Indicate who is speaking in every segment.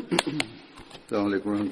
Speaker 1: Assalamu alaikum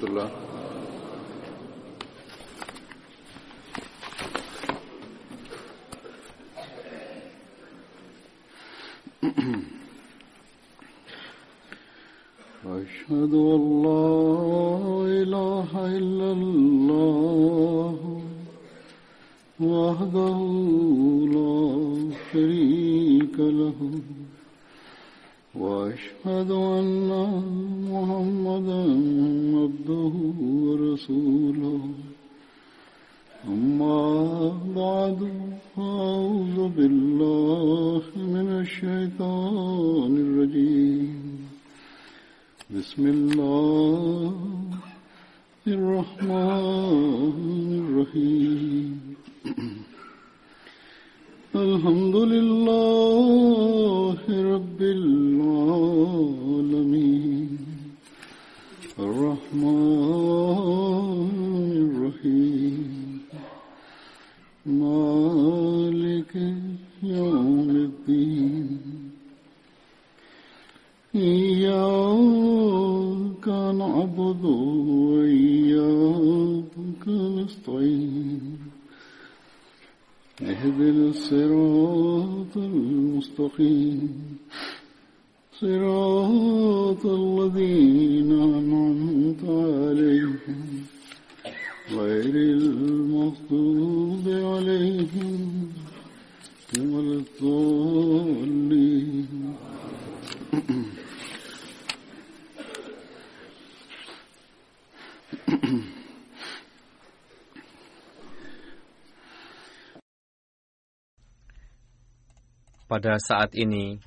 Speaker 2: Pada saat ini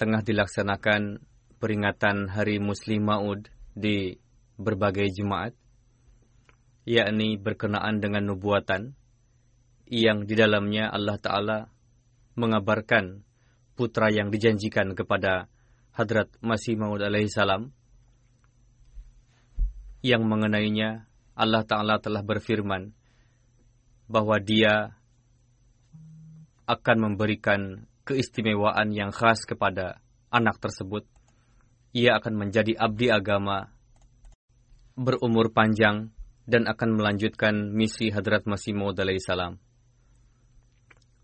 Speaker 2: tengah dilaksanakan peringatan Hari Muslim Maud di berbagai jemaat, yakni berkenaan dengan nubuatan yang di dalamnya Allah Ta'ala mengabarkan putra yang dijanjikan kepada Hadrat Masih Maud alaihi salam yang mengenainya Allah Ta'ala telah berfirman bahwa dia akan memberikan keistimewaan yang khas kepada anak tersebut. Ia akan menjadi abdi agama, berumur panjang, dan akan melanjutkan misi Hadrat Masih Maud salam.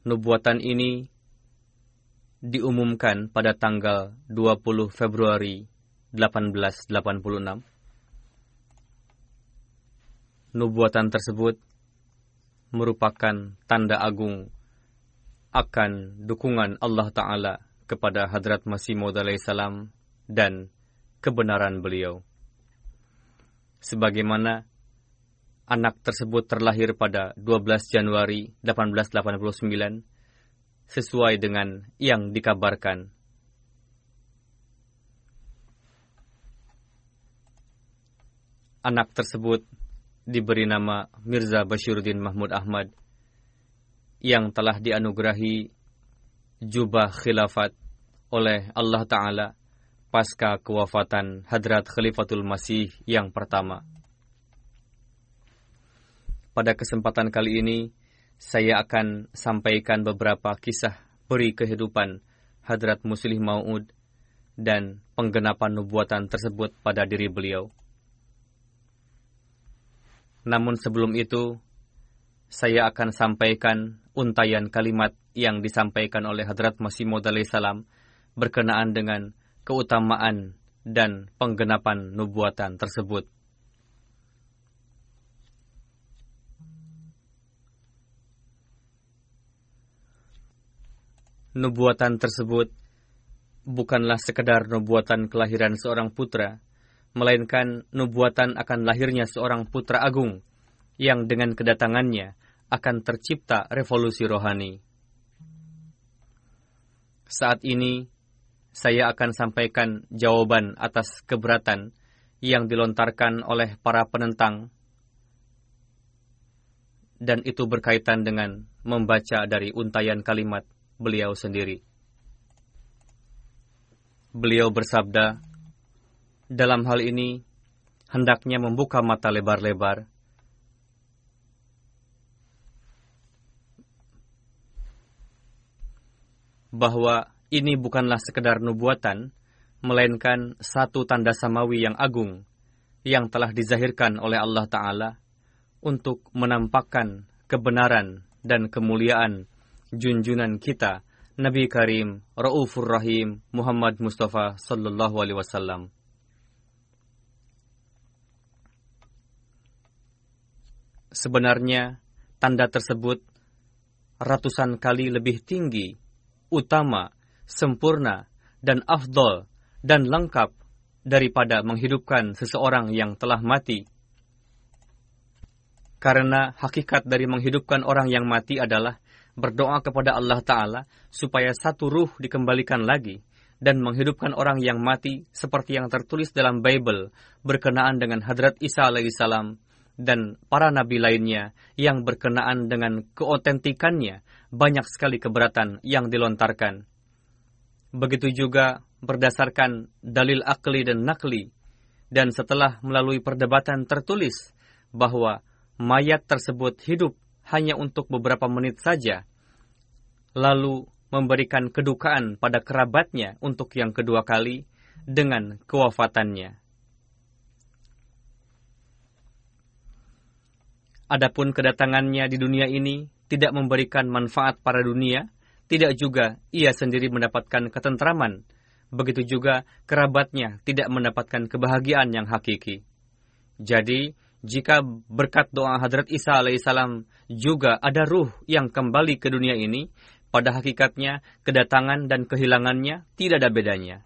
Speaker 2: Nubuatan ini diumumkan pada tanggal 20 Februari 1886. Nubuatan tersebut merupakan tanda agung akan dukungan Allah Ta'ala kepada Hadrat Masih Maud salam dan kebenaran beliau. Sebagaimana anak tersebut terlahir pada 12 Januari 1889 sesuai dengan yang dikabarkan. Anak tersebut diberi nama Mirza Bashiruddin Mahmud Ahmad yang telah dianugerahi jubah khilafat oleh Allah Ta'ala pasca kewafatan Hadrat Khalifatul Masih yang pertama. Pada kesempatan kali ini, saya akan sampaikan beberapa kisah peri kehidupan Hadrat Muslih Mau'ud dan penggenapan nubuatan tersebut pada diri beliau. Namun sebelum itu, saya akan sampaikan untayan kalimat yang disampaikan oleh Hadrat Masih Maud salam berkenaan dengan keutamaan dan penggenapan nubuatan tersebut. Nubuatan tersebut bukanlah sekedar nubuatan kelahiran seorang putra, melainkan nubuatan akan lahirnya seorang putra agung yang dengan kedatangannya akan tercipta revolusi rohani. Saat ini, saya akan sampaikan jawaban atas keberatan yang dilontarkan oleh para penentang, dan itu berkaitan dengan membaca dari untayan kalimat beliau sendiri. Beliau bersabda, dalam hal ini, hendaknya membuka mata lebar-lebar bahwa ini bukanlah sekedar nubuatan, melainkan satu tanda samawi yang agung yang telah dizahirkan oleh Allah Ta'ala untuk menampakkan kebenaran dan kemuliaan junjunan kita, Nabi Karim, Ra'ufur Rahim, Muhammad Mustafa Sallallahu Alaihi Wasallam. Sebenarnya, tanda tersebut ratusan kali lebih tinggi, utama, sempurna, dan afdol, dan lengkap daripada menghidupkan seseorang yang telah mati. Karena hakikat dari menghidupkan orang yang mati adalah berdoa kepada Allah Ta'ala supaya satu ruh dikembalikan lagi dan menghidupkan orang yang mati seperti yang tertulis dalam Bible berkenaan dengan Hadrat Isa alaihissalam dan para nabi lainnya yang berkenaan dengan keotentikannya banyak sekali keberatan yang dilontarkan. Begitu juga berdasarkan dalil akli dan nakli, dan setelah melalui perdebatan tertulis bahwa mayat tersebut hidup hanya untuk beberapa menit saja, lalu memberikan kedukaan pada kerabatnya untuk yang kedua kali dengan kewafatannya. Adapun kedatangannya di dunia ini tidak memberikan manfaat pada dunia, tidak juga ia sendiri mendapatkan ketentraman begitu juga kerabatnya tidak mendapatkan kebahagiaan yang hakiki. Jadi, jika berkat doa Hadrat Isa alaihissalam juga ada ruh yang kembali ke dunia ini, pada hakikatnya kedatangan dan kehilangannya tidak ada bedanya.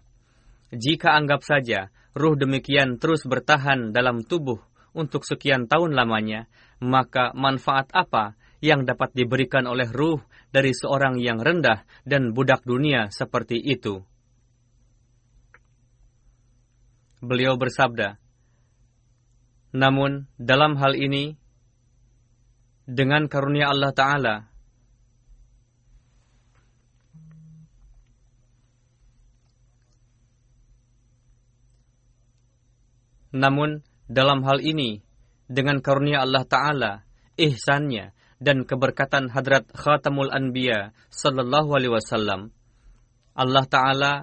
Speaker 2: Jika anggap saja ruh demikian terus bertahan dalam tubuh untuk sekian tahun lamanya, maka manfaat apa yang dapat diberikan oleh ruh dari seorang yang rendah dan budak dunia seperti itu? beliau bersabda, "Namun dalam hal ini dengan karunia Allah taala Namun dalam hal ini dengan karunia Allah taala, ihsannya dan keberkatan hadrat Khatamul Anbiya sallallahu alaihi wasallam Allah taala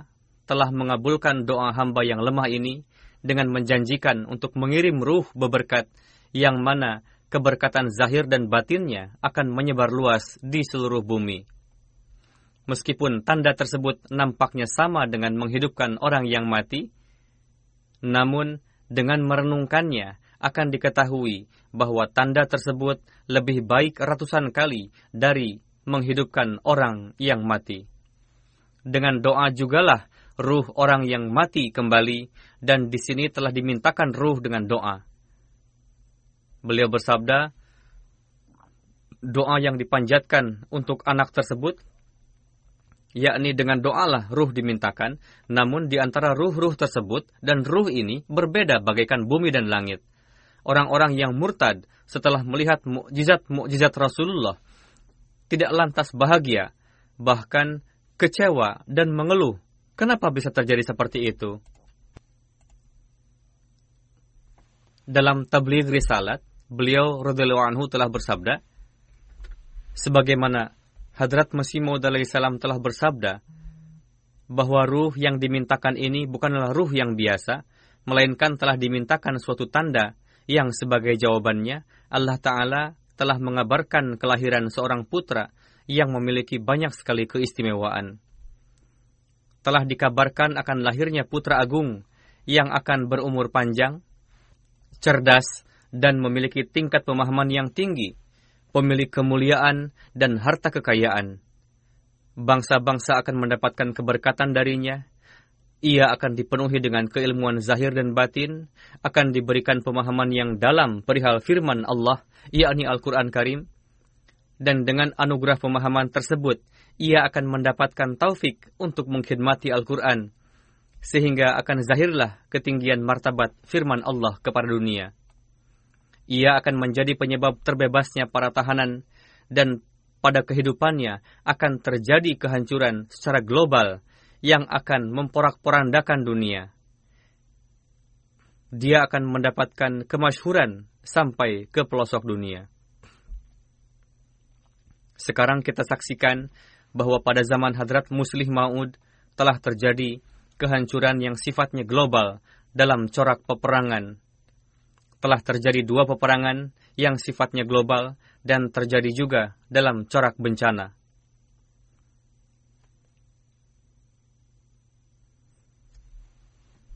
Speaker 2: telah mengabulkan doa hamba yang lemah ini dengan menjanjikan untuk mengirim ruh beberkat yang mana keberkatan zahir dan batinnya akan menyebar luas di seluruh bumi. Meskipun tanda tersebut nampaknya sama dengan menghidupkan orang yang mati, namun dengan merenungkannya akan diketahui bahwa tanda tersebut lebih baik ratusan kali dari menghidupkan orang yang mati. Dengan doa jugalah ruh orang yang mati kembali, dan di sini telah dimintakan ruh dengan doa. Beliau bersabda, doa yang dipanjatkan untuk anak tersebut, yakni dengan doalah ruh dimintakan, namun di antara ruh-ruh tersebut dan ruh ini berbeda bagaikan bumi dan langit. Orang-orang yang murtad setelah melihat mukjizat-mukjizat Rasulullah tidak lantas bahagia, bahkan kecewa dan mengeluh Kenapa bisa terjadi seperti itu? Dalam tabligh risalat, beliau radhiyallahu anhu telah bersabda, sebagaimana Hadrat Masih Maud salam telah bersabda, bahwa ruh yang dimintakan ini bukanlah ruh yang biasa, melainkan telah dimintakan suatu tanda yang sebagai jawabannya Allah Ta'ala telah mengabarkan kelahiran seorang putra yang memiliki banyak sekali keistimewaan telah dikabarkan akan lahirnya putra agung yang akan berumur panjang, cerdas, dan memiliki tingkat pemahaman yang tinggi, pemilik kemuliaan dan harta kekayaan. Bangsa-bangsa akan mendapatkan keberkatan darinya, ia akan dipenuhi dengan keilmuan zahir dan batin, akan diberikan pemahaman yang dalam perihal firman Allah, yakni Al-Quran Karim, dan dengan anugerah pemahaman tersebut, ia akan mendapatkan taufik untuk mengkhidmati Al-Quran, sehingga akan zahirlah ketinggian martabat firman Allah kepada dunia. Ia akan menjadi penyebab terbebasnya para tahanan, dan pada kehidupannya akan terjadi kehancuran secara global yang akan memporak-porandakan dunia. Dia akan mendapatkan kemasyhuran sampai ke pelosok dunia. Sekarang kita saksikan bahwa pada zaman Hadrat Muslih Maud telah terjadi kehancuran yang sifatnya global dalam corak peperangan. Telah terjadi dua peperangan yang sifatnya global dan terjadi juga dalam corak bencana.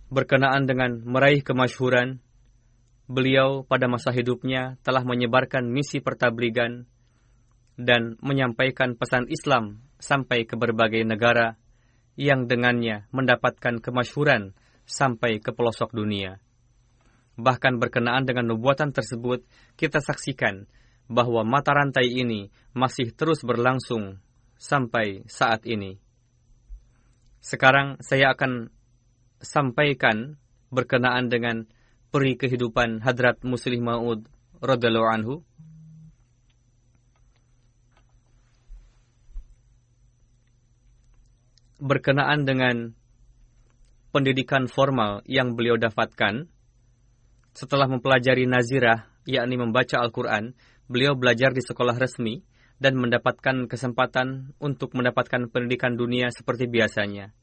Speaker 2: Berkenaan dengan meraih kemasyhuran, beliau pada masa hidupnya telah menyebarkan misi pertabligan dan menyampaikan pesan Islam sampai ke berbagai negara yang dengannya mendapatkan kemasyhuran sampai ke pelosok dunia. Bahkan berkenaan dengan nubuatan tersebut, kita saksikan bahwa mata rantai ini masih terus berlangsung sampai saat ini. Sekarang saya akan sampaikan berkenaan dengan peri kehidupan Hadrat Muslim Maud radhiyallahu anhu. Berkenaan dengan pendidikan formal yang beliau dapatkan setelah mempelajari nazirah, yakni membaca Al-Quran, beliau belajar di sekolah resmi dan mendapatkan kesempatan untuk mendapatkan pendidikan dunia seperti biasanya.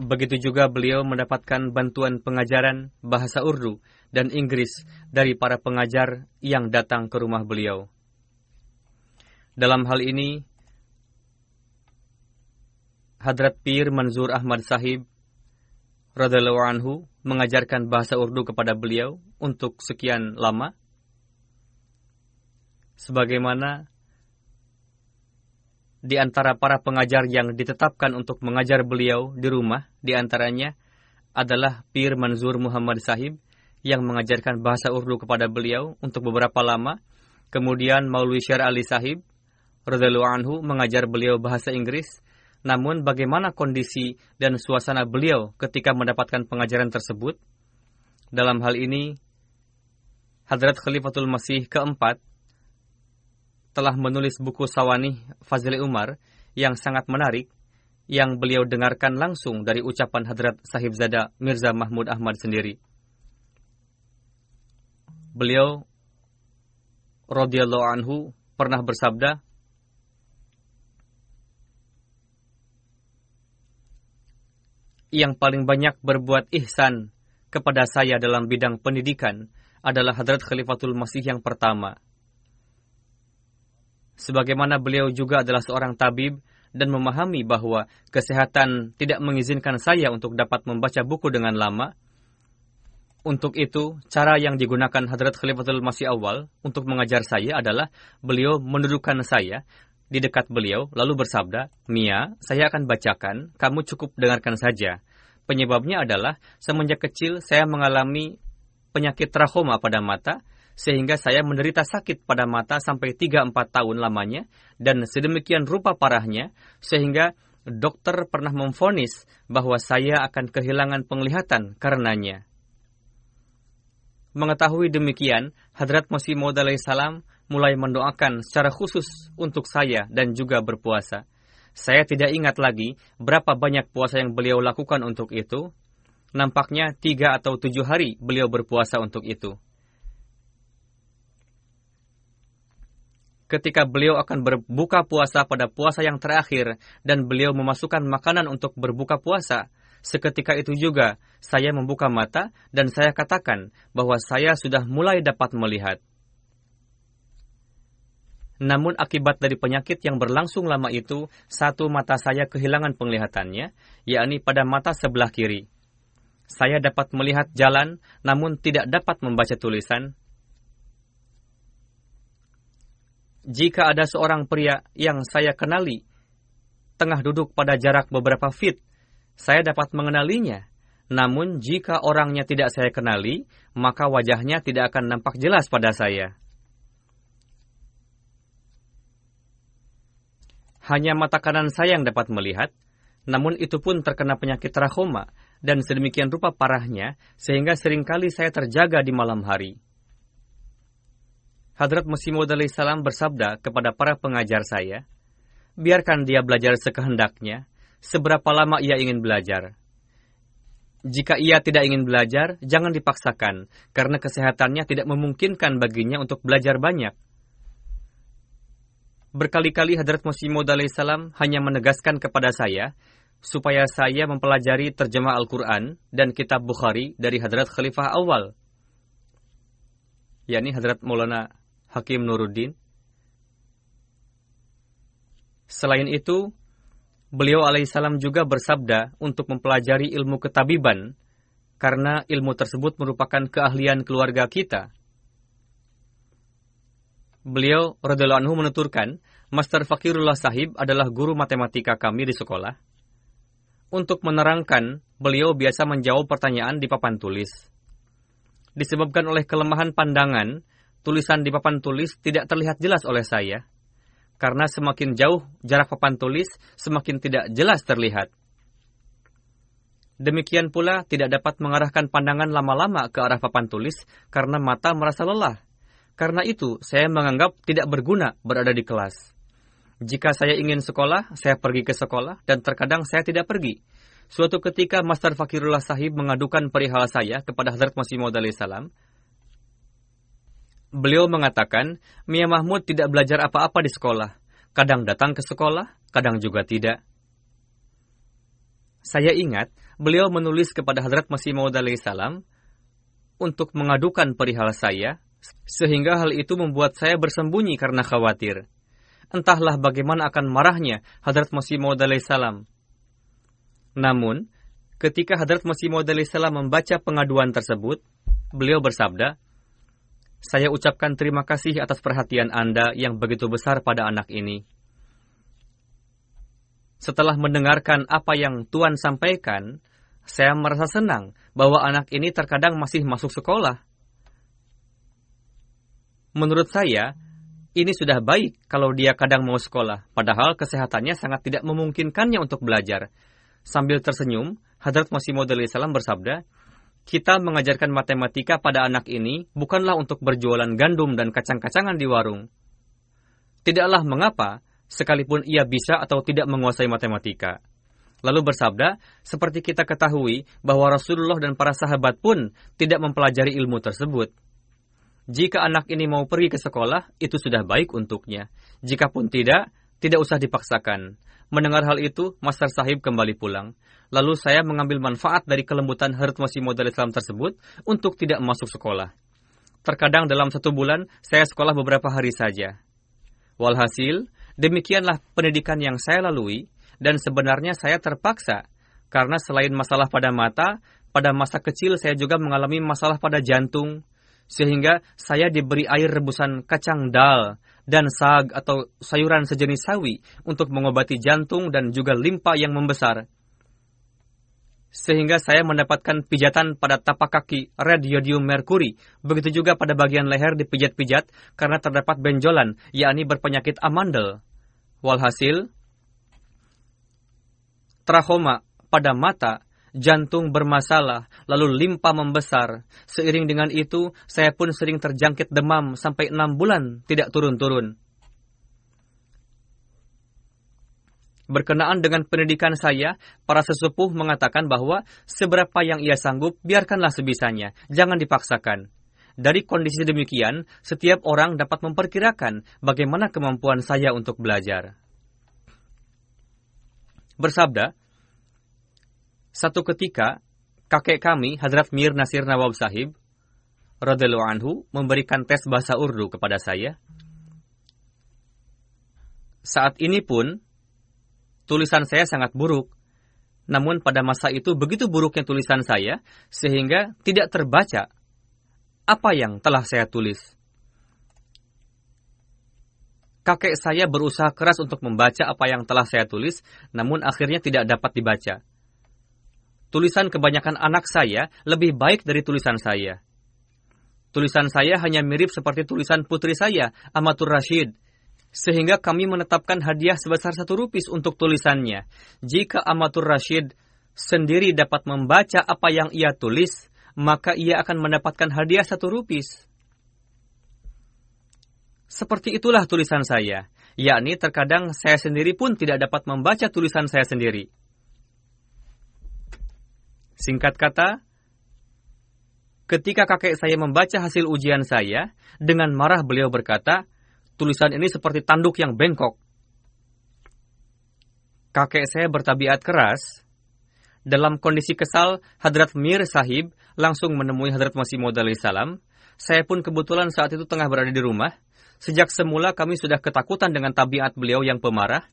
Speaker 2: Begitu juga beliau mendapatkan bantuan pengajaran bahasa Urdu dan Inggris dari para pengajar yang datang ke rumah beliau. Dalam hal ini, Hadrat Pir Manzur Ahmad Sahib radhiallahu anhu mengajarkan bahasa Urdu kepada beliau untuk sekian lama sebagaimana di antara para pengajar yang ditetapkan untuk mengajar beliau di rumah, di antaranya adalah Pir Manzur Muhammad Sahib yang mengajarkan bahasa Urdu kepada beliau untuk beberapa lama. Kemudian Maulwi Syar Ali Sahib radhiyallahu anhu mengajar beliau bahasa Inggris. Namun bagaimana kondisi dan suasana beliau ketika mendapatkan pengajaran tersebut? Dalam hal ini Hadrat Khalifatul Masih keempat telah menulis buku Sawani Fazli Umar yang sangat menarik yang beliau dengarkan langsung dari ucapan Hadrat Sahib Zada Mirza Mahmud Ahmad sendiri. Beliau radhiyallahu anhu pernah bersabda, yang paling banyak berbuat ihsan kepada saya dalam bidang pendidikan adalah Hadrat Khalifatul Masih yang pertama sebagaimana beliau juga adalah seorang tabib dan memahami bahwa kesehatan tidak mengizinkan saya untuk dapat membaca buku dengan lama. Untuk itu, cara yang digunakan Hadrat Khalifatul Masih awal untuk mengajar saya adalah beliau mendudukkan saya di dekat beliau lalu bersabda, Mia, saya akan bacakan, kamu cukup dengarkan saja. Penyebabnya adalah semenjak kecil saya mengalami penyakit trahoma pada mata sehingga saya menderita sakit pada mata sampai 3-4 tahun lamanya, dan sedemikian rupa parahnya, sehingga dokter pernah memfonis bahwa saya akan kehilangan penglihatan karenanya. Mengetahui demikian, Hadrat Masih Maud salam mulai mendoakan secara khusus untuk saya dan juga berpuasa. Saya tidak ingat lagi berapa banyak puasa yang beliau lakukan untuk itu. Nampaknya tiga atau tujuh hari beliau berpuasa untuk itu. Ketika beliau akan berbuka puasa pada puasa yang terakhir dan beliau memasukkan makanan untuk berbuka puasa. Seketika itu juga saya membuka mata dan saya katakan bahwa saya sudah mulai dapat melihat. Namun akibat dari penyakit yang berlangsung lama itu, satu mata saya kehilangan penglihatannya, yakni pada mata sebelah kiri. Saya dapat melihat jalan, namun tidak dapat membaca tulisan, jika ada seorang pria yang saya kenali tengah duduk pada jarak beberapa feet, saya dapat mengenalinya. Namun jika orangnya tidak saya kenali, maka wajahnya tidak akan nampak jelas pada saya. Hanya mata kanan saya yang dapat melihat, namun itu pun terkena penyakit trachoma dan sedemikian rupa parahnya sehingga sering kali saya terjaga di malam hari. Hadrat Maud salam bersabda kepada para pengajar saya, biarkan dia belajar sekehendaknya, seberapa lama ia ingin belajar. Jika ia tidak ingin belajar, jangan dipaksakan, karena kesehatannya tidak memungkinkan baginya untuk belajar banyak. Berkali-kali Hadrat Maud salam hanya menegaskan kepada saya supaya saya mempelajari terjemah Al-Quran dan kitab Bukhari dari Hadrat Khalifah awal, yakni Hadrat Maulana Hakim Nuruddin. Selain itu, beliau alaihissalam juga bersabda untuk mempelajari ilmu ketabiban, karena ilmu tersebut merupakan keahlian keluarga kita. Beliau, radhiallahu anhu menuturkan, Master Fakirullah Sahib adalah guru matematika kami di sekolah untuk menerangkan, beliau biasa menjawab pertanyaan di papan tulis. Disebabkan oleh kelemahan pandangan, tulisan di papan tulis tidak terlihat jelas oleh saya. Karena semakin jauh jarak papan tulis, semakin tidak jelas terlihat. Demikian pula tidak dapat mengarahkan pandangan lama-lama ke arah papan tulis karena mata merasa lelah. Karena itu, saya menganggap tidak berguna berada di kelas. Jika saya ingin sekolah, saya pergi ke sekolah, dan terkadang saya tidak pergi. Suatu ketika Master Fakirullah Sahib mengadukan perihal saya kepada Hazrat Masih Maud salam. Beliau mengatakan, Mia Mahmud tidak belajar apa-apa di sekolah. Kadang datang ke sekolah, kadang juga tidak. Saya ingat, beliau menulis kepada Hazrat Masih Maud salam untuk mengadukan perihal saya, sehingga hal itu membuat saya bersembunyi karena khawatir entahlah bagaimana akan marahnya Hadrat Masih Maud salam. Namun, ketika Hadrat Masih Maud salam membaca pengaduan tersebut, beliau bersabda, saya ucapkan terima kasih atas perhatian Anda yang begitu besar pada anak ini. Setelah mendengarkan apa yang Tuan sampaikan, saya merasa senang bahwa anak ini terkadang masih masuk sekolah. Menurut saya, ini sudah baik kalau dia kadang mau sekolah, padahal kesehatannya sangat tidak memungkinkannya untuk belajar. Sambil tersenyum, Hadrat Masih Maud salam bersabda, kita mengajarkan matematika pada anak ini bukanlah untuk berjualan gandum dan kacang-kacangan di warung. Tidaklah mengapa, sekalipun ia bisa atau tidak menguasai matematika. Lalu bersabda, seperti kita ketahui bahwa Rasulullah dan para sahabat pun tidak mempelajari ilmu tersebut. Jika anak ini mau pergi ke sekolah, itu sudah baik untuknya. Jikapun tidak, tidak usah dipaksakan. Mendengar hal itu, Master Sahib kembali pulang. Lalu saya mengambil manfaat dari kelembutan Harut Masih Modal Islam tersebut untuk tidak masuk sekolah. Terkadang dalam satu bulan, saya sekolah beberapa hari saja. Walhasil, demikianlah pendidikan yang saya lalui, dan sebenarnya saya terpaksa, karena selain masalah pada mata, pada masa kecil saya juga mengalami masalah pada jantung, sehingga saya diberi air rebusan kacang dal dan sag atau sayuran sejenis sawi untuk mengobati jantung dan juga limpa yang membesar. Sehingga saya mendapatkan pijatan pada tapak kaki radiodium merkuri. Begitu juga pada bagian leher dipijat-pijat karena terdapat benjolan, yakni berpenyakit amandel. Walhasil, trahoma pada mata jantung bermasalah, lalu limpa membesar. Seiring dengan itu, saya pun sering terjangkit demam sampai enam bulan tidak turun-turun. Berkenaan dengan pendidikan saya, para sesepuh mengatakan bahwa seberapa yang ia sanggup, biarkanlah sebisanya, jangan dipaksakan. Dari kondisi demikian, setiap orang dapat memperkirakan bagaimana kemampuan saya untuk belajar. Bersabda, satu ketika, kakek kami, Hadrat Mir Nasir Nawab Sahib, radhiyallahu anhu, memberikan tes bahasa Urdu kepada saya. Saat ini pun, tulisan saya sangat buruk. Namun pada masa itu begitu buruknya tulisan saya, sehingga tidak terbaca apa yang telah saya tulis. Kakek saya berusaha keras untuk membaca apa yang telah saya tulis, namun akhirnya tidak dapat dibaca tulisan kebanyakan anak saya lebih baik dari tulisan saya. Tulisan saya hanya mirip seperti tulisan putri saya, Amatur Rashid. Sehingga kami menetapkan hadiah sebesar satu rupis untuk tulisannya. Jika Amatur Rashid sendiri dapat membaca apa yang ia tulis, maka ia akan mendapatkan hadiah satu rupis. Seperti itulah tulisan saya, yakni terkadang saya sendiri pun tidak dapat membaca tulisan saya sendiri. Singkat kata, ketika kakek saya membaca hasil ujian saya, dengan marah beliau berkata, tulisan ini seperti tanduk yang bengkok. kakek saya bertabiat keras, dalam kondisi kesal, Hadrat Mir Sahib langsung menemui Hadrat Masih Maud salam. Saya pun kebetulan saat itu tengah berada di rumah. Sejak semula kami sudah ketakutan dengan tabiat beliau yang pemarah.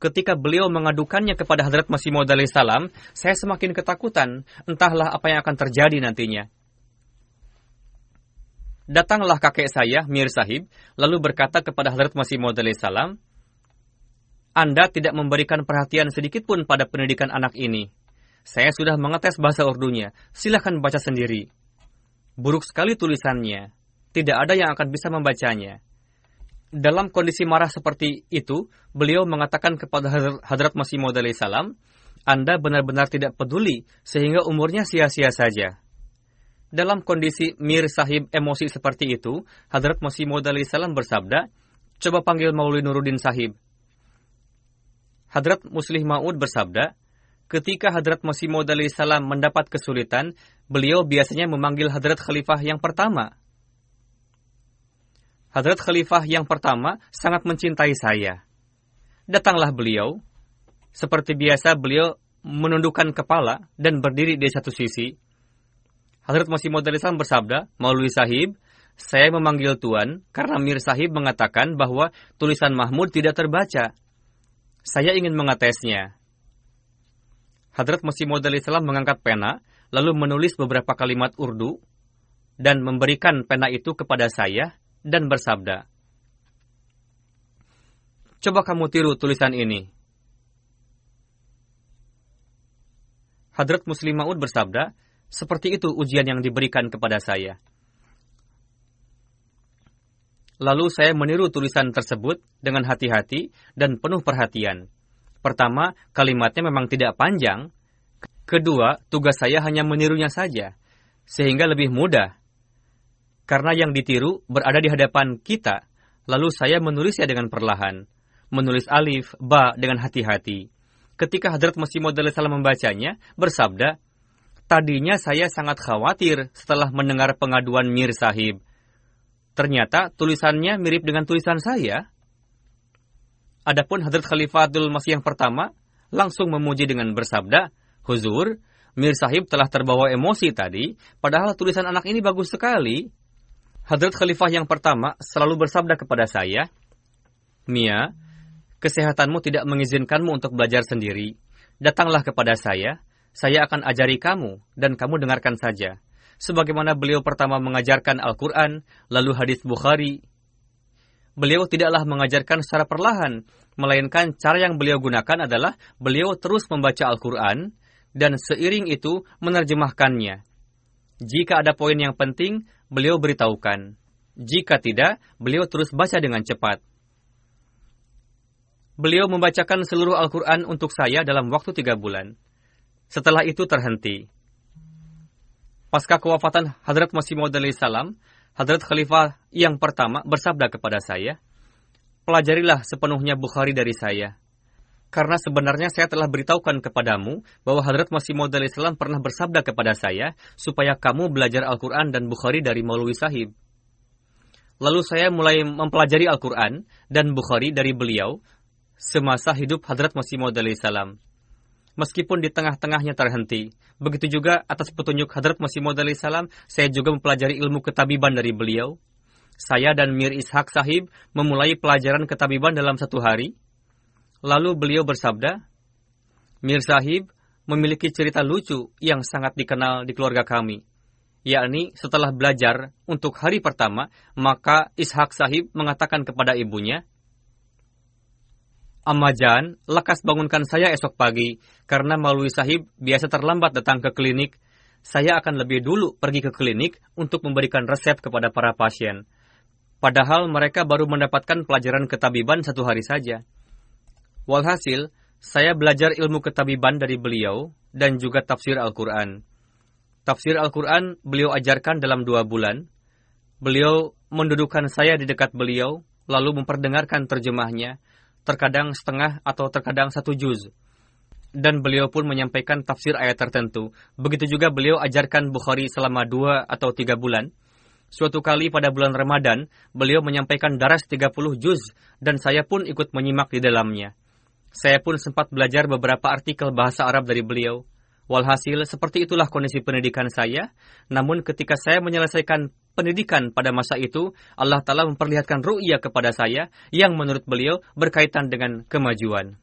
Speaker 2: Ketika beliau mengadukannya kepada Hadrat Masih Maud salam, saya semakin ketakutan. Entahlah apa yang akan terjadi nantinya. Datanglah kakek saya, Mir Sahib, lalu berkata kepada Hadrat Masih Maud salam, Anda tidak memberikan perhatian sedikit pun pada pendidikan anak ini. Saya sudah mengetes bahasa Urdunya, silahkan baca sendiri. Buruk sekali tulisannya, tidak ada yang akan bisa membacanya. Dalam kondisi marah seperti itu, beliau mengatakan kepada Hadrat Masih Maud salam, Anda benar-benar tidak peduli sehingga umurnya sia-sia saja. Dalam kondisi Mir Sahib emosi seperti itu, Hadrat Masih Maud salam bersabda, coba panggil Maulwi Nuruddin Sahib. Hadrat Muslih Ma'ud bersabda, ketika Hadrat Masih Maud salam mendapat kesulitan, beliau biasanya memanggil Hadrat Khalifah yang pertama. Hadrat Khalifah yang pertama sangat mencintai saya. Datanglah beliau. Seperti biasa beliau menundukkan kepala dan berdiri di satu sisi Hazrat Masih Maud bersabda, Maulwi Sahib, saya memanggil Tuan karena Mir Sahib mengatakan bahwa tulisan Mahmud tidak terbaca. Saya ingin mengetesnya. Hadrat Masih Maud mengangkat pena, lalu menulis beberapa kalimat Urdu, dan memberikan pena itu kepada saya, dan bersabda, Coba kamu tiru tulisan ini. Hadrat Muslim Maud bersabda, seperti itu ujian yang diberikan kepada saya. Lalu saya meniru tulisan tersebut dengan hati-hati dan penuh perhatian. Pertama, kalimatnya memang tidak panjang. Kedua, tugas saya hanya menirunya saja, sehingga lebih mudah. Karena yang ditiru berada di hadapan kita, lalu saya menulisnya dengan perlahan. Menulis alif, ba dengan hati-hati. Ketika Hadrat Masih Maud membacanya, bersabda, Tadinya saya sangat khawatir setelah mendengar pengaduan Mir Sahib. Ternyata tulisannya mirip dengan tulisan saya. Adapun Hadrat Khalifatul Masih yang pertama langsung memuji dengan bersabda, Huzur, Mir Sahib telah terbawa emosi tadi, padahal tulisan anak ini bagus sekali. Hadrat Khalifah yang pertama selalu bersabda kepada saya, Mia, kesehatanmu tidak mengizinkanmu untuk belajar sendiri. Datanglah kepada saya, saya akan ajari kamu, dan kamu dengarkan saja. Sebagaimana beliau pertama mengajarkan Al-Quran, lalu hadis Bukhari. Beliau tidaklah mengajarkan secara perlahan, melainkan cara yang beliau gunakan adalah beliau terus membaca Al-Quran, dan seiring itu menerjemahkannya. Jika ada poin yang penting, beliau beritahukan. Jika tidak, beliau terus baca dengan cepat. Beliau membacakan seluruh Al-Quran untuk saya dalam waktu tiga bulan. Setelah itu terhenti. Pasca kewafatan Hadrat Masih Maud salam, Hadrat Khalifah yang pertama bersabda kepada saya, pelajarilah sepenuhnya Bukhari dari saya. Karena sebenarnya saya telah beritahukan kepadamu bahwa Hadrat Masih Maud salam pernah bersabda kepada saya supaya kamu belajar Al-Quran dan Bukhari dari Maulwi Sahib. Lalu saya mulai mempelajari Al-Quran dan Bukhari dari beliau semasa hidup Hadrat Masih Maud salam meskipun di tengah-tengahnya terhenti. Begitu juga atas petunjuk Hadrat Masih Maud salam, saya juga mempelajari ilmu ketabiban dari beliau. Saya dan Mir Ishak sahib memulai pelajaran ketabiban dalam satu hari. Lalu beliau bersabda, Mir sahib memiliki cerita lucu yang sangat dikenal di keluarga kami. Yakni setelah belajar untuk hari pertama, maka Ishak sahib mengatakan kepada ibunya, Ammajan, lekas bangunkan saya esok pagi, karena Maulwi Sahib biasa terlambat datang ke klinik. Saya akan lebih dulu pergi ke klinik untuk memberikan resep kepada para pasien. Padahal mereka baru mendapatkan pelajaran ketabiban satu hari saja. Walhasil, saya belajar ilmu ketabiban dari beliau dan juga tafsir Al-Quran. Tafsir Al-Quran beliau ajarkan dalam dua bulan. Beliau mendudukkan saya di dekat beliau, lalu memperdengarkan terjemahnya, terkadang setengah atau terkadang satu juz. Dan beliau pun menyampaikan tafsir ayat tertentu. Begitu juga beliau ajarkan Bukhari selama dua atau tiga bulan. Suatu kali pada bulan Ramadan, beliau menyampaikan daras 30 juz dan saya pun ikut menyimak di dalamnya. Saya pun sempat belajar beberapa artikel bahasa Arab dari beliau. Walhasil, seperti itulah kondisi pendidikan saya. Namun ketika saya menyelesaikan pendidikan pada masa itu, Allah Ta'ala memperlihatkan ru'ya kepada saya yang menurut beliau berkaitan dengan kemajuan.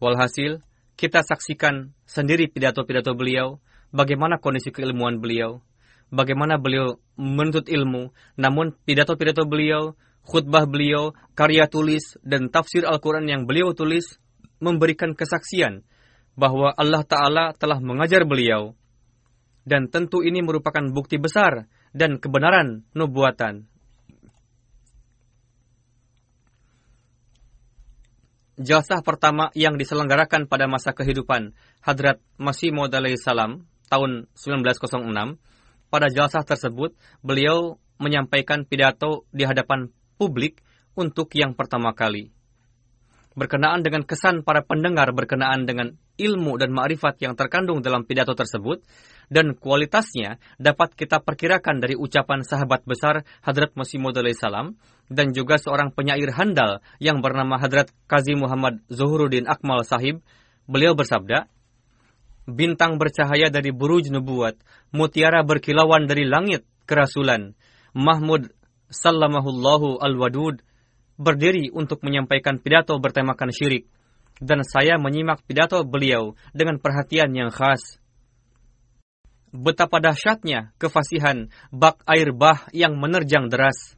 Speaker 2: Walhasil, kita saksikan sendiri pidato-pidato beliau, bagaimana kondisi keilmuan beliau, bagaimana beliau menuntut ilmu, namun pidato-pidato beliau, khutbah beliau, karya tulis, dan tafsir Al-Quran yang beliau tulis memberikan kesaksian bahwa Allah Ta'ala telah mengajar beliau. Dan tentu ini merupakan bukti besar dan kebenaran nubuatan. Jalsah pertama yang diselenggarakan pada masa kehidupan Hadrat Masih Maud salam tahun 1906, pada jalsah tersebut beliau menyampaikan pidato di hadapan publik untuk yang pertama kali. Berkenaan dengan kesan para pendengar berkenaan dengan ilmu dan ma'rifat yang terkandung dalam pidato tersebut, dan kualitasnya dapat kita perkirakan dari ucapan sahabat besar Hadrat Masih Maud salam dan juga seorang penyair handal yang bernama Hadrat Qazi Muhammad Zuhuruddin Akmal Sahib. Beliau bersabda, Bintang bercahaya dari buruj nubuat, mutiara berkilauan dari langit kerasulan. Mahmud sallamahullahu al-wadud berdiri untuk menyampaikan pidato bertemakan syirik. Dan saya menyimak pidato beliau dengan perhatian yang khas betapa dahsyatnya kefasihan bak air bah yang menerjang deras.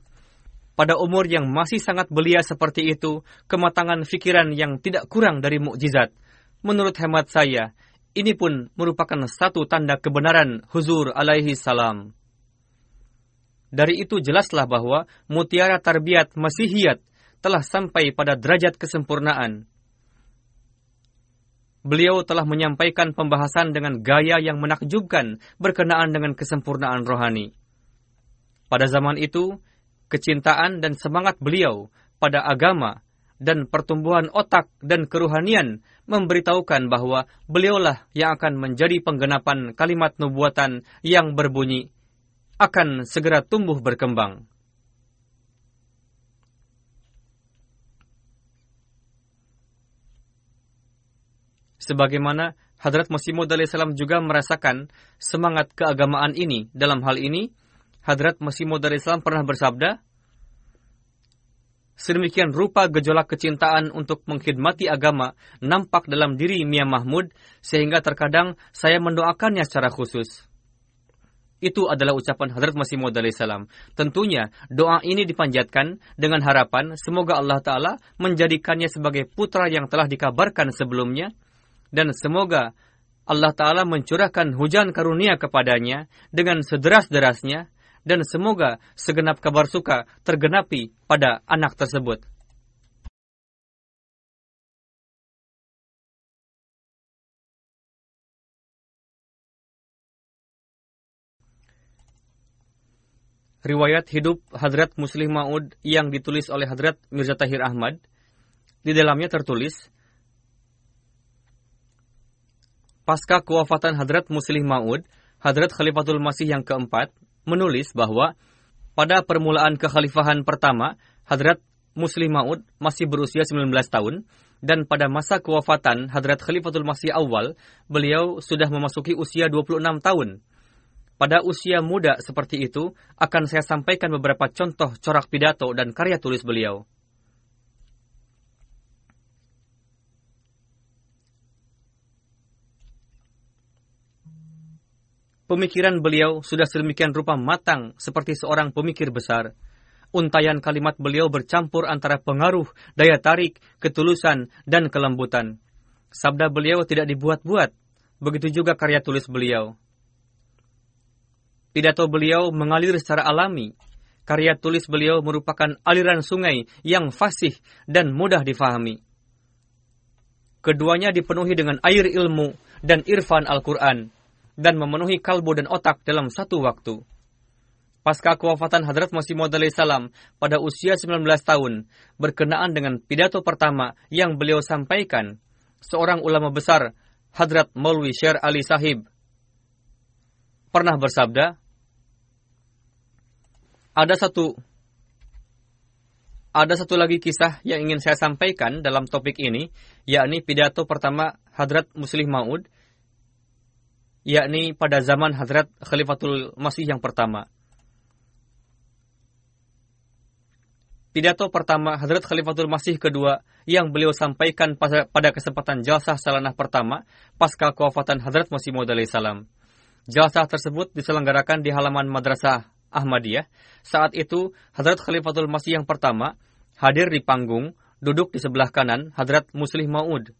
Speaker 2: Pada umur yang masih sangat belia seperti itu, kematangan fikiran yang tidak kurang dari mukjizat. Menurut hemat saya, ini pun merupakan satu tanda kebenaran huzur alaihi salam. Dari itu jelaslah bahwa mutiara tarbiat masihiyat telah sampai pada derajat kesempurnaan beliau telah menyampaikan pembahasan dengan gaya yang menakjubkan berkenaan dengan kesempurnaan rohani. Pada zaman itu, kecintaan dan semangat beliau pada agama dan pertumbuhan otak dan keruhanian memberitahukan bahwa beliaulah yang akan menjadi penggenapan kalimat nubuatan yang berbunyi akan segera tumbuh berkembang. Sebagaimana Hadrat Masih Maud salam juga merasakan semangat keagamaan ini. Dalam hal ini, Hadrat Masih Maud salam pernah bersabda, Sedemikian rupa gejolak kecintaan untuk mengkhidmati agama nampak dalam diri Mia Mahmud sehingga terkadang saya mendoakannya secara khusus. Itu adalah ucapan Hadrat Masih Maud salam. Tentunya doa ini dipanjatkan dengan harapan semoga Allah Ta'ala menjadikannya sebagai putra yang telah dikabarkan sebelumnya dan semoga Allah Ta'ala mencurahkan hujan karunia kepadanya dengan sederas-derasnya dan semoga segenap kabar suka tergenapi pada anak tersebut. Riwayat hidup Hadrat Muslim Ma'ud yang ditulis oleh Hadrat Mirza Tahir Ahmad, di dalamnya tertulis, pasca kewafatan Hadrat Muslim Ma'ud, Hadrat Khalifatul Masih yang keempat, menulis bahwa pada permulaan kekhalifahan pertama, Hadrat Muslim Ma'ud masih berusia 19 tahun, dan pada masa kewafatan Hadrat Khalifatul Masih awal, beliau sudah memasuki usia 26 tahun. Pada usia muda seperti itu, akan saya sampaikan beberapa contoh corak pidato dan karya tulis beliau. Pemikiran beliau sudah sedemikian rupa matang seperti seorang pemikir besar. Untayan kalimat beliau bercampur antara pengaruh, daya tarik, ketulusan, dan kelembutan. Sabda beliau tidak dibuat-buat. Begitu juga karya tulis beliau. Pidato beliau mengalir secara alami. Karya tulis beliau merupakan aliran sungai yang fasih dan mudah difahami. Keduanya dipenuhi dengan air ilmu dan irfan Al-Quran dan memenuhi kalbu dan otak dalam satu waktu. Pasca kewafatan Hadrat Masih Maud salam pada usia 19 tahun, berkenaan dengan pidato pertama yang beliau sampaikan, seorang ulama besar, Hadrat Maulwi Syer Ali Sahib, pernah bersabda, ada satu Ada satu lagi kisah yang ingin saya sampaikan dalam topik ini, yakni pidato pertama Hadrat Muslim Maud, yakni pada zaman Hadrat Khalifatul Masih yang pertama. Pidato pertama Hadrat Khalifatul Masih kedua yang beliau sampaikan pada kesempatan jalsah salanah pertama pasca kewafatan Hadrat Masih Maud salam. Jalsah tersebut diselenggarakan di halaman Madrasah Ahmadiyah. Saat itu, Hadrat Khalifatul Masih yang pertama hadir di panggung, duduk di sebelah kanan Hadrat Muslih Maud.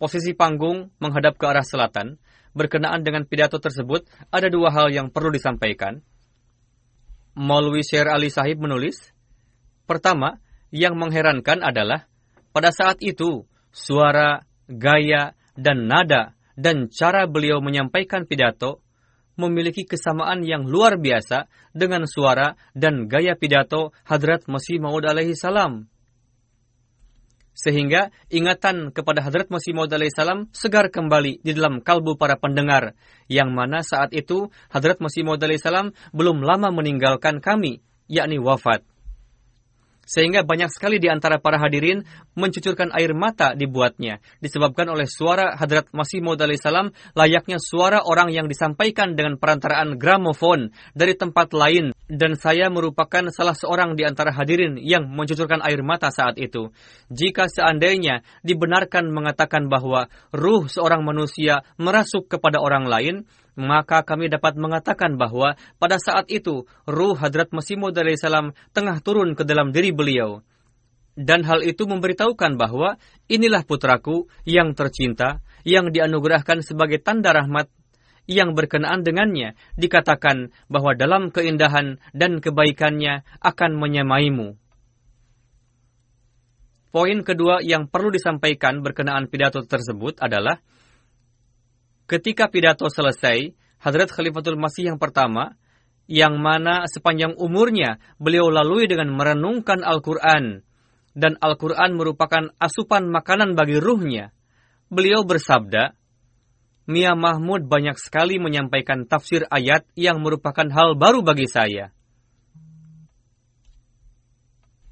Speaker 2: Posisi panggung menghadap ke arah selatan. Berkenaan dengan pidato tersebut, ada dua hal yang perlu disampaikan. Maulwi Syer Ali Sahib menulis, Pertama, yang mengherankan adalah, pada saat itu, suara, gaya, dan nada, dan cara beliau menyampaikan pidato memiliki kesamaan yang luar biasa dengan suara dan gaya pidato Hadrat Masih Maud alaihi salam. Sehingga ingatan kepada Hadrat Masih Maud alaihi salam segar kembali di dalam kalbu para pendengar, yang mana saat itu Hadrat Masih Maud alaihi salam belum lama meninggalkan kami, yakni wafat sehingga banyak sekali di antara para hadirin mencucurkan air mata dibuatnya, disebabkan oleh suara Hadrat Masih Maud salam layaknya suara orang yang disampaikan dengan perantaraan gramofon dari tempat lain dan saya merupakan salah seorang di antara hadirin yang mencucurkan air mata saat itu. Jika seandainya dibenarkan mengatakan bahwa ruh seorang manusia merasuk kepada orang lain, maka kami dapat mengatakan bahwa pada saat itu ruh Hadrat Masih Maud salam tengah turun ke dalam diri beliau. Dan hal itu memberitahukan bahwa inilah putraku yang tercinta, yang dianugerahkan sebagai tanda rahmat yang berkenaan dengannya, dikatakan bahwa dalam keindahan dan kebaikannya akan menyamaimu. Poin kedua yang perlu disampaikan berkenaan pidato tersebut adalah Ketika pidato selesai, Hadrat Khalifatul Masih yang pertama, yang mana sepanjang umurnya beliau lalui dengan merenungkan Al-Quran, dan Al-Quran merupakan asupan makanan bagi ruhnya. Beliau bersabda, Mia Mahmud banyak sekali menyampaikan tafsir ayat yang merupakan hal baru bagi saya.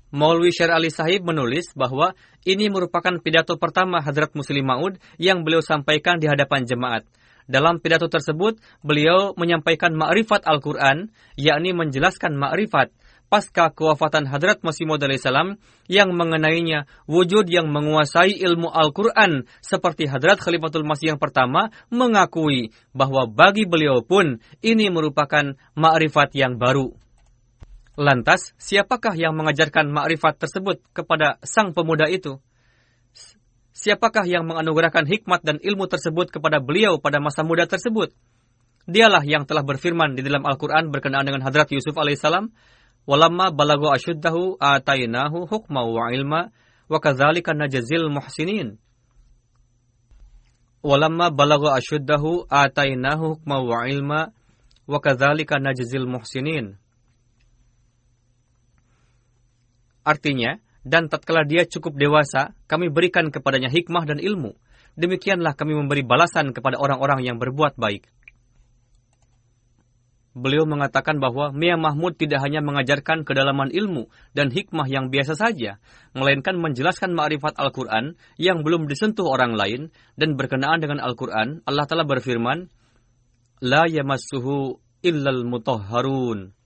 Speaker 2: Maulwi Syar Ali Sahib menulis bahwa ini merupakan pidato pertama Hadrat Muslim Maud yang beliau sampaikan di hadapan jemaat. Dalam pidato tersebut, beliau menyampaikan ma'rifat Al-Quran, yakni menjelaskan ma'rifat pasca kewafatan Hadrat Masih Maud salam yang mengenainya wujud yang menguasai ilmu Al-Quran seperti Hadrat Khalifatul Masih yang pertama mengakui bahwa bagi beliau pun ini merupakan ma'rifat yang baru. Lantas, siapakah yang mengajarkan makrifat tersebut kepada sang pemuda itu? Siapakah yang menganugerahkan hikmat dan ilmu tersebut kepada beliau pada masa muda tersebut? Dialah yang telah berfirman di dalam Al-Quran berkenaan dengan Hadrat Yusuf alaihissalam, Walamma balagu asyuddahu atainahu hukma wa ilma wa kadzalika najzil muhsinin. Walamma balagu asyuddahu atainahu hukma wa ilma wa kadzalika najzil muhsinin. Artinya, dan tatkala dia cukup dewasa, kami berikan kepadanya hikmah dan ilmu. Demikianlah kami memberi balasan kepada orang-orang yang berbuat baik. Beliau mengatakan bahwa Mia Mahmud tidak hanya mengajarkan kedalaman ilmu dan hikmah yang biasa saja, melainkan menjelaskan ma'rifat Al-Quran yang belum disentuh orang lain, dan berkenaan dengan Al-Quran, Allah telah berfirman, La yamassuhu illal mutahharun.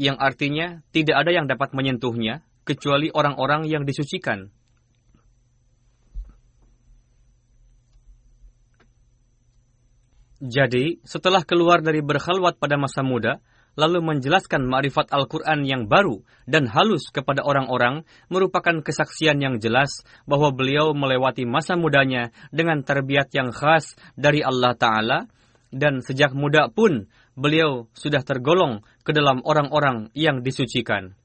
Speaker 2: Yang artinya tidak ada yang dapat menyentuhnya kecuali orang-orang yang disucikan. Jadi, setelah keluar dari berkhalwat pada masa muda, lalu menjelaskan ma'rifat Al-Quran yang baru dan halus kepada orang-orang merupakan kesaksian yang jelas bahwa beliau melewati masa mudanya dengan terbiat yang khas dari Allah Ta'ala dan sejak muda pun beliau sudah tergolong ke dalam orang-orang yang disucikan.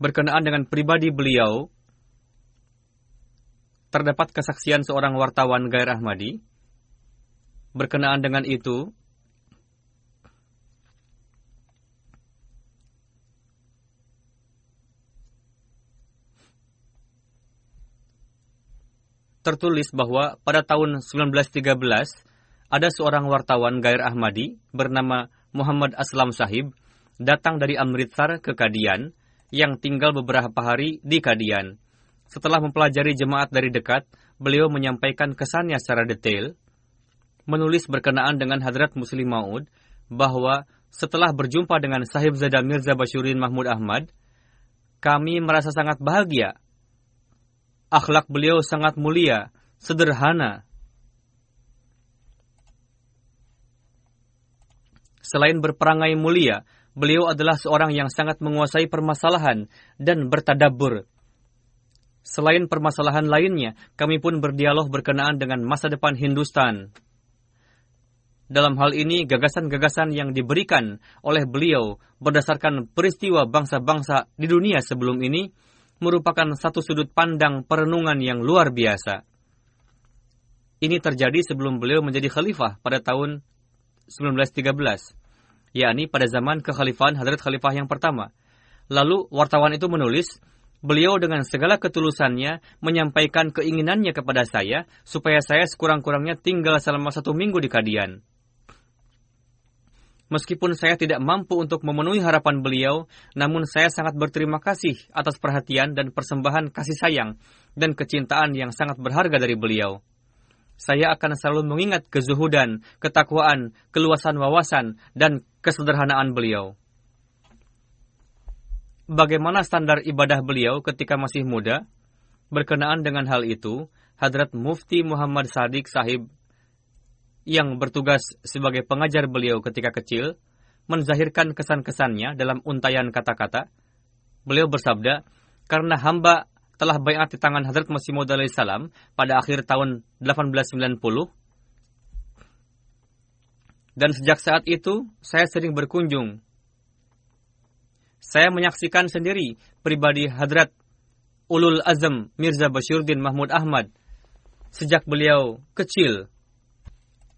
Speaker 2: Berkenaan dengan pribadi beliau, terdapat kesaksian seorang wartawan Gair Ahmadi. Berkenaan dengan itu, tertulis bahwa pada tahun 1913 ada seorang wartawan Gair Ahmadi bernama Muhammad Aslam Sahib datang dari Amritsar ke Kadian yang tinggal beberapa hari di Kadian. Setelah mempelajari jemaat dari dekat, beliau menyampaikan kesannya secara detail, menulis berkenaan dengan Hadrat Muslim Maud bahwa setelah berjumpa dengan Sahib Zada Mirza Bashurin Mahmud Ahmad, kami merasa sangat bahagia. Akhlak beliau sangat mulia, sederhana. Selain berperangai mulia, beliau adalah seorang yang sangat menguasai permasalahan dan bertadabur Selain permasalahan lainnya, kami pun berdialog berkenaan dengan masa depan Hindustan. Dalam hal ini, gagasan-gagasan yang diberikan oleh beliau berdasarkan peristiwa bangsa-bangsa di dunia sebelum ini merupakan satu sudut pandang perenungan yang luar biasa. Ini terjadi sebelum beliau menjadi khalifah pada tahun 1913, yakni pada zaman kekhalifahan Hadrat Khalifah yang pertama. Lalu wartawan itu menulis, Beliau dengan segala ketulusannya menyampaikan keinginannya kepada saya supaya saya sekurang-kurangnya tinggal selama satu minggu di Kadian. Meskipun saya tidak mampu untuk memenuhi harapan beliau, namun saya sangat berterima kasih atas perhatian dan persembahan kasih sayang dan kecintaan yang sangat berharga dari beliau. Saya akan selalu mengingat kezuhudan, ketakwaan, keluasan wawasan, dan kesederhanaan beliau bagaimana standar ibadah beliau ketika masih muda? Berkenaan dengan hal itu, Hadrat Mufti Muhammad Sadiq Sahib yang bertugas sebagai pengajar beliau ketika kecil, menzahirkan kesan-kesannya dalam untayan kata-kata. Beliau bersabda, karena hamba telah bayat di tangan Hadrat Masih Maud salam pada akhir tahun 1890, dan sejak saat itu, saya sering berkunjung saya menyaksikan sendiri pribadi Hadrat Ulul Azam Mirza Bashiruddin Mahmud Ahmad sejak beliau kecil.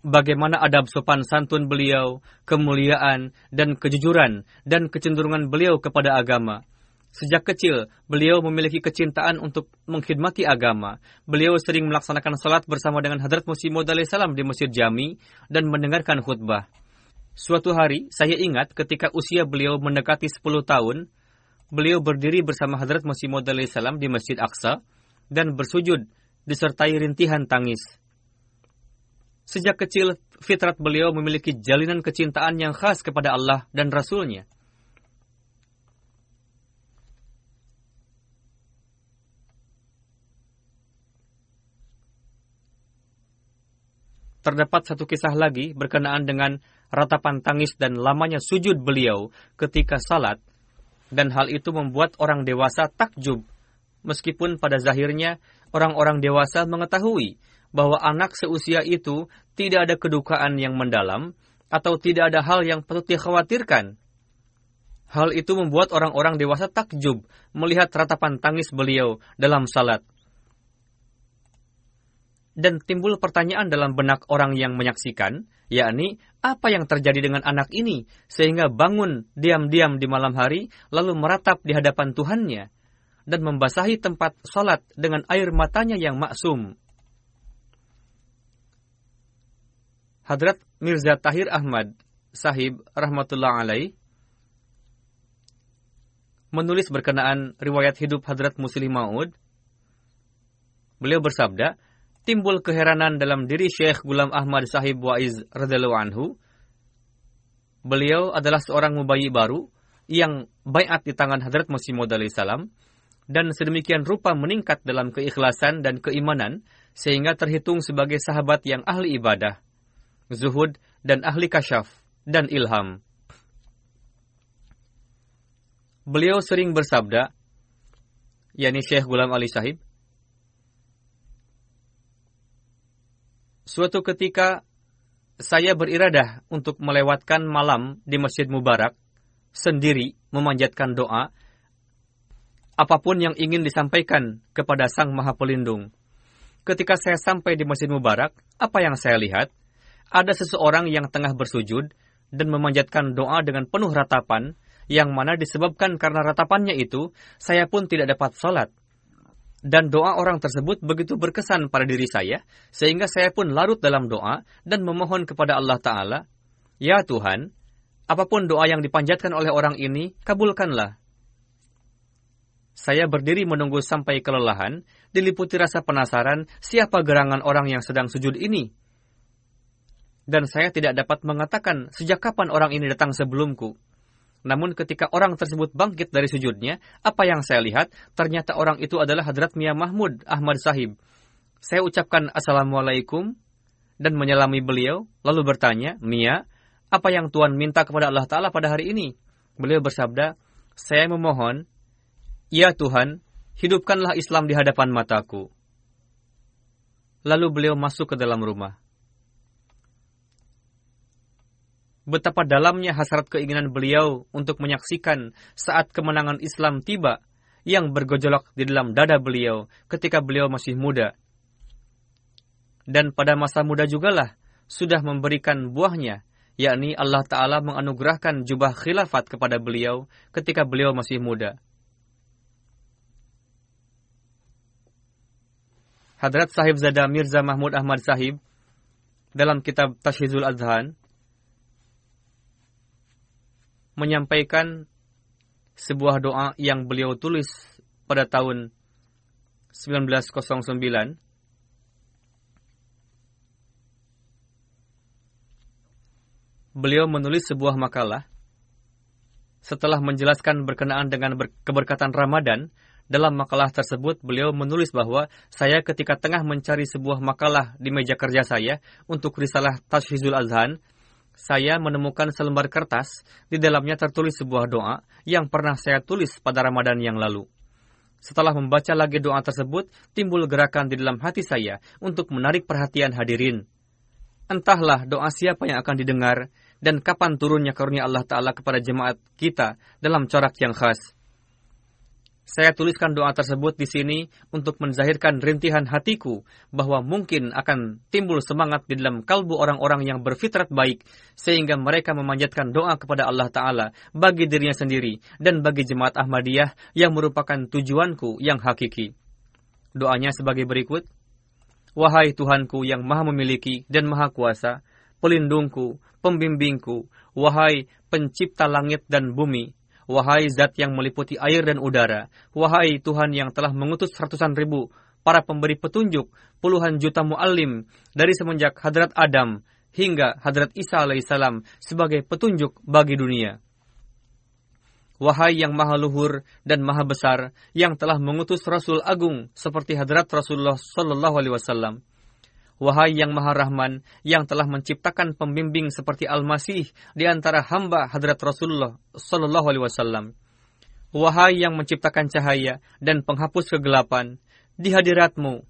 Speaker 2: Bagaimana adab sopan santun beliau, kemuliaan dan kejujuran dan kecenderungan beliau kepada agama. Sejak kecil, beliau memiliki kecintaan untuk mengkhidmati agama. Beliau sering melaksanakan salat bersama dengan Hadrat Musim Maud salam di Masjid Jami dan mendengarkan khutbah. Suatu hari, saya ingat ketika usia beliau mendekati 10 tahun, beliau berdiri bersama Hadrat Masih Maud salam di Masjid Aqsa dan bersujud disertai rintihan tangis. Sejak kecil, fitrat beliau memiliki jalinan kecintaan yang khas kepada Allah dan Rasulnya. Terdapat satu kisah lagi berkenaan dengan ratapan tangis dan lamanya sujud beliau ketika salat, dan hal itu membuat orang dewasa takjub, meskipun pada zahirnya orang-orang dewasa mengetahui bahwa anak seusia itu tidak ada kedukaan yang mendalam atau tidak ada hal yang patut dikhawatirkan. Hal itu membuat orang-orang dewasa takjub melihat ratapan tangis beliau dalam salat. Dan timbul pertanyaan dalam benak orang yang menyaksikan, yakni apa yang terjadi dengan anak ini sehingga bangun diam-diam di malam hari lalu meratap di hadapan Tuhannya dan membasahi tempat salat dengan air matanya yang maksum. Hadrat Mirza Tahir Ahmad Sahib rahmatullah alaih menulis berkenaan riwayat hidup Hadrat Muslim Maud. Beliau bersabda, timbul keheranan dalam diri Syekh Gulam Ahmad Sahib Waiz radhiyallahu anhu. Beliau adalah seorang mubayi baru yang bayat di tangan Hadrat Masih Maud salam dan sedemikian rupa meningkat dalam keikhlasan dan keimanan sehingga terhitung sebagai sahabat yang ahli ibadah, zuhud dan ahli kasyaf dan ilham. Beliau sering bersabda, yakni Syekh Gulam Ali Sahib, Suatu ketika saya beriradah untuk melewatkan malam di Masjid Mubarak sendiri memanjatkan doa apa pun yang ingin disampaikan kepada Sang Maha Pelindung. Ketika saya sampai di Masjid Mubarak, apa yang saya lihat? Ada seseorang yang tengah bersujud dan memanjatkan doa dengan penuh ratapan, yang mana disebabkan karena ratapannya itu, saya pun tidak dapat sholat. Dan doa orang tersebut begitu berkesan pada diri saya, sehingga saya pun larut dalam doa dan memohon kepada Allah Ta'ala, Ya Tuhan, apa pun doa yang dipanjatkan oleh orang ini, kabulkanlah. Saya berdiri menunggu sampai kelelahan, diliputi rasa penasaran siapa gerangan orang yang sedang sujud ini. Dan saya tidak dapat mengatakan sejak kapan orang ini datang sebelumku. Namun ketika orang tersebut bangkit dari sujudnya, apa yang saya lihat, ternyata orang itu adalah Hadrat Mia Mahmud Ahmad Sahib. Saya ucapkan Assalamualaikum dan menyelami beliau, lalu bertanya, Mia, apa yang Tuhan minta kepada Allah Ta'ala pada hari ini? Beliau bersabda, saya memohon, Ya Tuhan, hidupkanlah Islam di hadapan mataku. Lalu beliau masuk ke dalam rumah. Betapa dalamnya hasrat keinginan beliau untuk menyaksikan saat kemenangan Islam tiba yang bergejolak di dalam dada beliau ketika beliau masih muda. Dan pada masa muda jugalah sudah memberikan buahnya, yakni Allah Ta'ala menganugerahkan jubah khilafat kepada beliau ketika beliau masih muda. Hadrat Sahib Zada Mirza Mahmud Ahmad Sahib dalam kitab Tashhizul Adhan menyampaikan sebuah doa yang beliau tulis pada tahun 1909 beliau menulis sebuah makalah setelah menjelaskan berkenaan dengan keberkatan Ramadan. Dalam makalah tersebut beliau menulis bahwa saya ketika tengah mencari sebuah makalah di meja kerja saya untuk risalah Tashhizul Azhan saya menemukan selembar kertas, di dalamnya tertulis sebuah doa yang pernah saya tulis pada Ramadan yang lalu. Setelah membaca lagi doa tersebut, timbul gerakan di dalam hati saya untuk menarik perhatian hadirin. Entahlah doa siapa yang akan didengar dan kapan turunnya karunia Allah Ta'ala kepada jemaat kita dalam corak yang khas. Saya tuliskan doa tersebut di sini untuk menzahirkan rintihan hatiku bahwa mungkin akan timbul semangat di dalam kalbu orang-orang yang berfitrat baik sehingga mereka memanjatkan doa kepada Allah Ta'ala bagi dirinya sendiri dan bagi jemaat Ahmadiyah yang merupakan tujuanku yang hakiki. Doanya sebagai berikut. Wahai Tuhanku yang maha memiliki dan maha kuasa, pelindungku, pembimbingku, wahai pencipta langit dan bumi, Wahai zat yang meliputi air dan udara, wahai Tuhan yang telah mengutus ratusan ribu para pemberi petunjuk, puluhan juta muallim dari semenjak hadrat Adam hingga hadrat Isa alaihissalam sebagai petunjuk bagi dunia. Wahai yang maha luhur dan maha besar, yang telah mengutus Rasul Agung seperti hadrat Rasulullah Alaihi Wasallam, Wahai yang Maha Rahman, yang telah menciptakan pembimbing seperti Al-Masih di antara hamba hadrat Rasulullah Sallallahu Alaihi Wasallam. Wahai yang menciptakan cahaya dan penghapus kegelapan, di hadiratmu,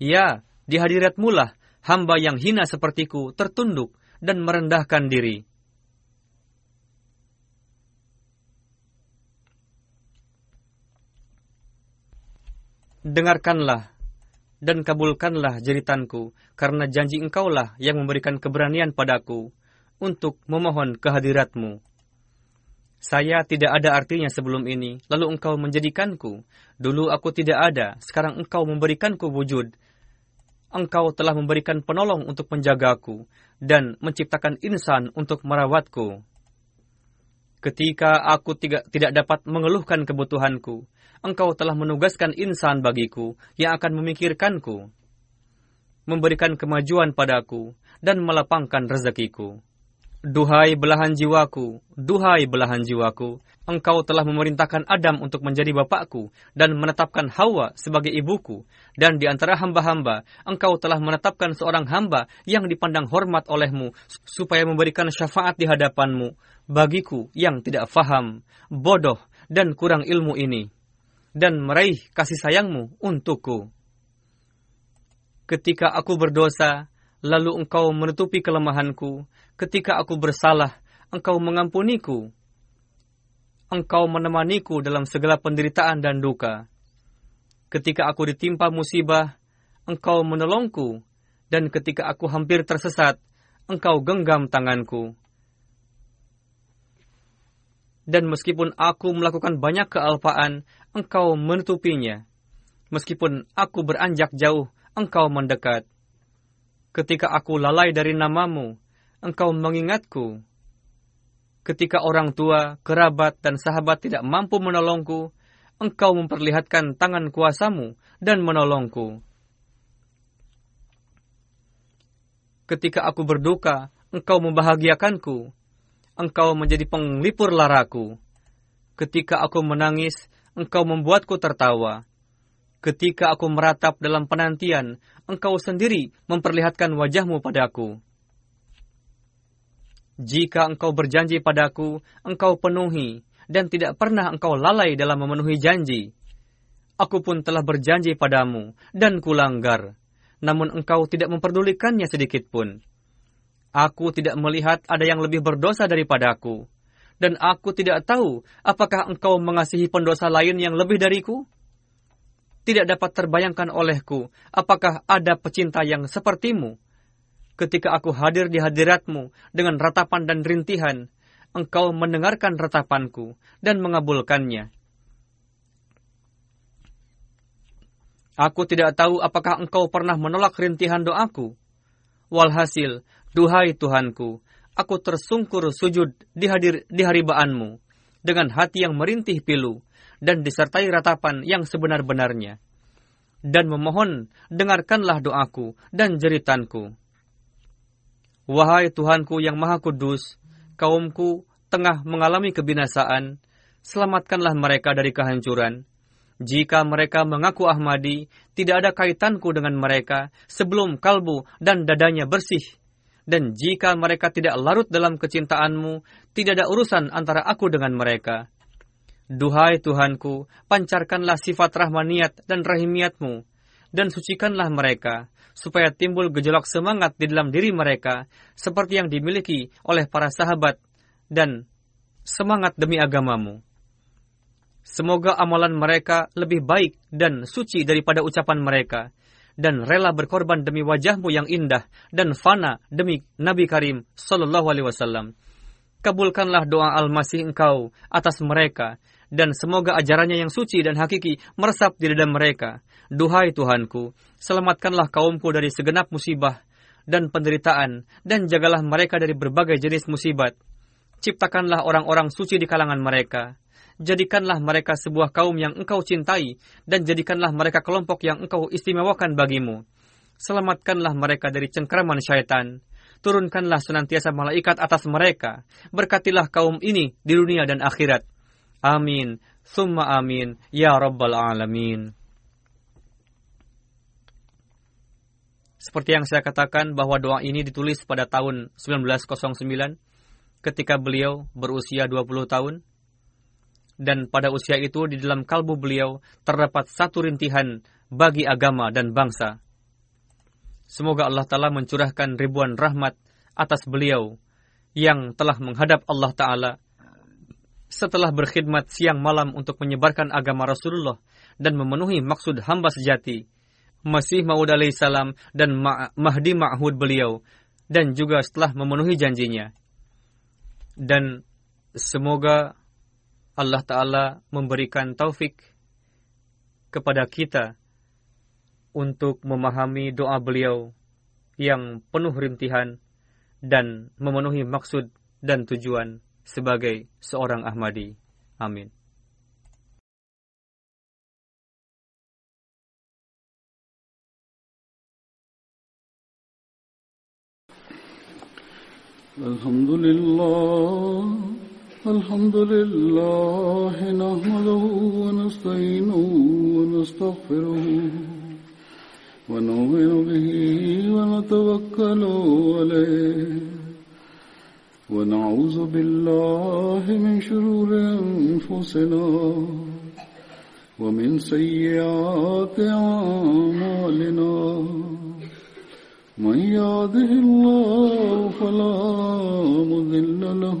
Speaker 2: ya, di hadiratmu lah hamba yang hina sepertiku tertunduk dan merendahkan diri. Dengarkanlah dan kabulkanlah jeritanku, karena janji engkaulah yang memberikan keberanian padaku untuk memohon kehadiratmu. Saya tidak ada artinya sebelum ini, lalu engkau menjadikanku. Dulu aku tidak ada, sekarang engkau memberikanku wujud. Engkau telah memberikan penolong untuk menjagaku, dan menciptakan insan untuk merawatku. Ketika aku tidak, tidak dapat mengeluhkan kebutuhanku, engkau telah menugaskan insan bagiku yang akan memikirkanku, memberikan kemajuan padaku, dan melapangkan rezekiku. Duhai belahan jiwaku, duhai belahan jiwaku, engkau telah memerintahkan Adam untuk menjadi bapakku dan menetapkan Hawa sebagai ibuku. Dan di antara hamba-hamba, engkau telah menetapkan seorang hamba yang dipandang hormat olehmu supaya memberikan syafaat di hadapanmu bagiku yang tidak faham, bodoh, dan kurang ilmu ini dan meraih kasih sayangmu untukku. Ketika aku berdosa, lalu engkau menutupi kelemahanku. Ketika aku bersalah, engkau mengampuniku. Engkau menemaniku dalam segala penderitaan dan duka. Ketika aku ditimpa musibah, engkau menolongku. Dan ketika aku hampir tersesat, engkau genggam tanganku. Dan meskipun aku melakukan banyak kealpaan, engkau menutupinya. Meskipun aku beranjak jauh, engkau mendekat. Ketika aku lalai dari namamu, engkau mengingatku. Ketika orang tua, kerabat, dan sahabat tidak mampu menolongku, engkau memperlihatkan tangan kuasamu dan menolongku. Ketika aku berduka, engkau membahagiakanku. Engkau menjadi penglipur laraku. Ketika aku menangis, engkau membuatku tertawa. Ketika aku meratap dalam penantian, engkau sendiri memperlihatkan wajahmu padaku. Jika engkau berjanji padaku, engkau penuhi, dan tidak pernah engkau lalai dalam memenuhi janji. Aku pun telah berjanji padamu, dan kulanggar. Namun engkau tidak memperdulikannya sedikit pun. Aku tidak melihat ada yang lebih berdosa daripadaku. Dan aku tidak tahu apakah engkau mengasihi pendosa lain yang lebih dariku? tidak dapat terbayangkan olehku apakah ada pecinta yang sepertimu. Ketika aku hadir di hadiratmu dengan ratapan dan rintihan, engkau mendengarkan ratapanku dan mengabulkannya. Aku tidak tahu apakah engkau pernah menolak rintihan doaku. Walhasil, duhai Tuhanku, aku tersungkur sujud di, hadir, di haribaanmu dengan hati yang merintih pilu dan disertai ratapan yang sebenar-benarnya. Dan memohon, dengarkanlah doaku dan jeritanku. Wahai Tuhanku yang Maha Kudus, kaumku tengah mengalami kebinasaan, selamatkanlah mereka dari kehancuran. Jika mereka mengaku Ahmadi, tidak ada kaitanku dengan mereka sebelum kalbu dan dadanya bersih. Dan jika mereka tidak larut dalam kecintaanmu, tidak ada urusan antara aku dengan mereka. Duhai Tuhanku, pancarkanlah sifat rahmaniat dan rahimiatmu, dan sucikanlah mereka, supaya timbul gejolak semangat di dalam diri mereka, seperti yang dimiliki oleh para sahabat, dan semangat demi agamamu. Semoga amalan mereka lebih baik dan suci daripada ucapan mereka, dan rela berkorban demi wajahmu yang indah dan fana demi Nabi Karim Sallallahu Alaihi Wasallam. Kabulkanlah doa Al-Masih engkau atas mereka, dan semoga ajarannya yang suci dan hakiki meresap di dalam mereka. Duhai Tuhanku, selamatkanlah kaumku dari segenap musibah dan penderitaan, dan jagalah mereka dari berbagai jenis musibat. Ciptakanlah orang-orang suci di kalangan mereka. Jadikanlah mereka sebuah kaum yang engkau cintai, dan jadikanlah mereka kelompok yang engkau istimewakan bagimu. Selamatkanlah mereka dari cengkraman syaitan. Turunkanlah senantiasa malaikat atas mereka. Berkatilah kaum ini di dunia dan akhirat Amin. Summa amin. Ya Rabbal Alamin. Seperti yang saya katakan bahwa doa ini ditulis pada tahun 1909 ketika beliau berusia 20 tahun. Dan pada usia itu di dalam kalbu beliau terdapat satu rintihan bagi agama dan bangsa. Semoga Allah Ta'ala mencurahkan ribuan rahmat atas beliau yang telah menghadap Allah Ta'ala setelah berkhidmat siang malam untuk menyebarkan agama Rasulullah dan memenuhi maksud hamba sejati, Masih Maud salam dan Mahdi Ma'hud beliau, dan juga setelah memenuhi janjinya. Dan semoga Allah Ta'ala memberikan taufik kepada kita untuk memahami doa beliau yang penuh rintihan dan memenuhi maksud dan tujuan sebagai seorang Ahmadi. Amin.
Speaker 1: الحمد لله الحمد لله نحمده ونستعينه ونستغفره ونؤمن به ونتوكل عليه ونعوذ بالله من شرور أنفسنا ومن سيئات أعمالنا. من يهده الله فلا مضل له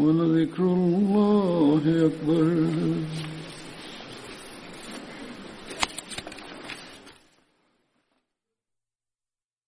Speaker 1: ولذكر الله أكبر.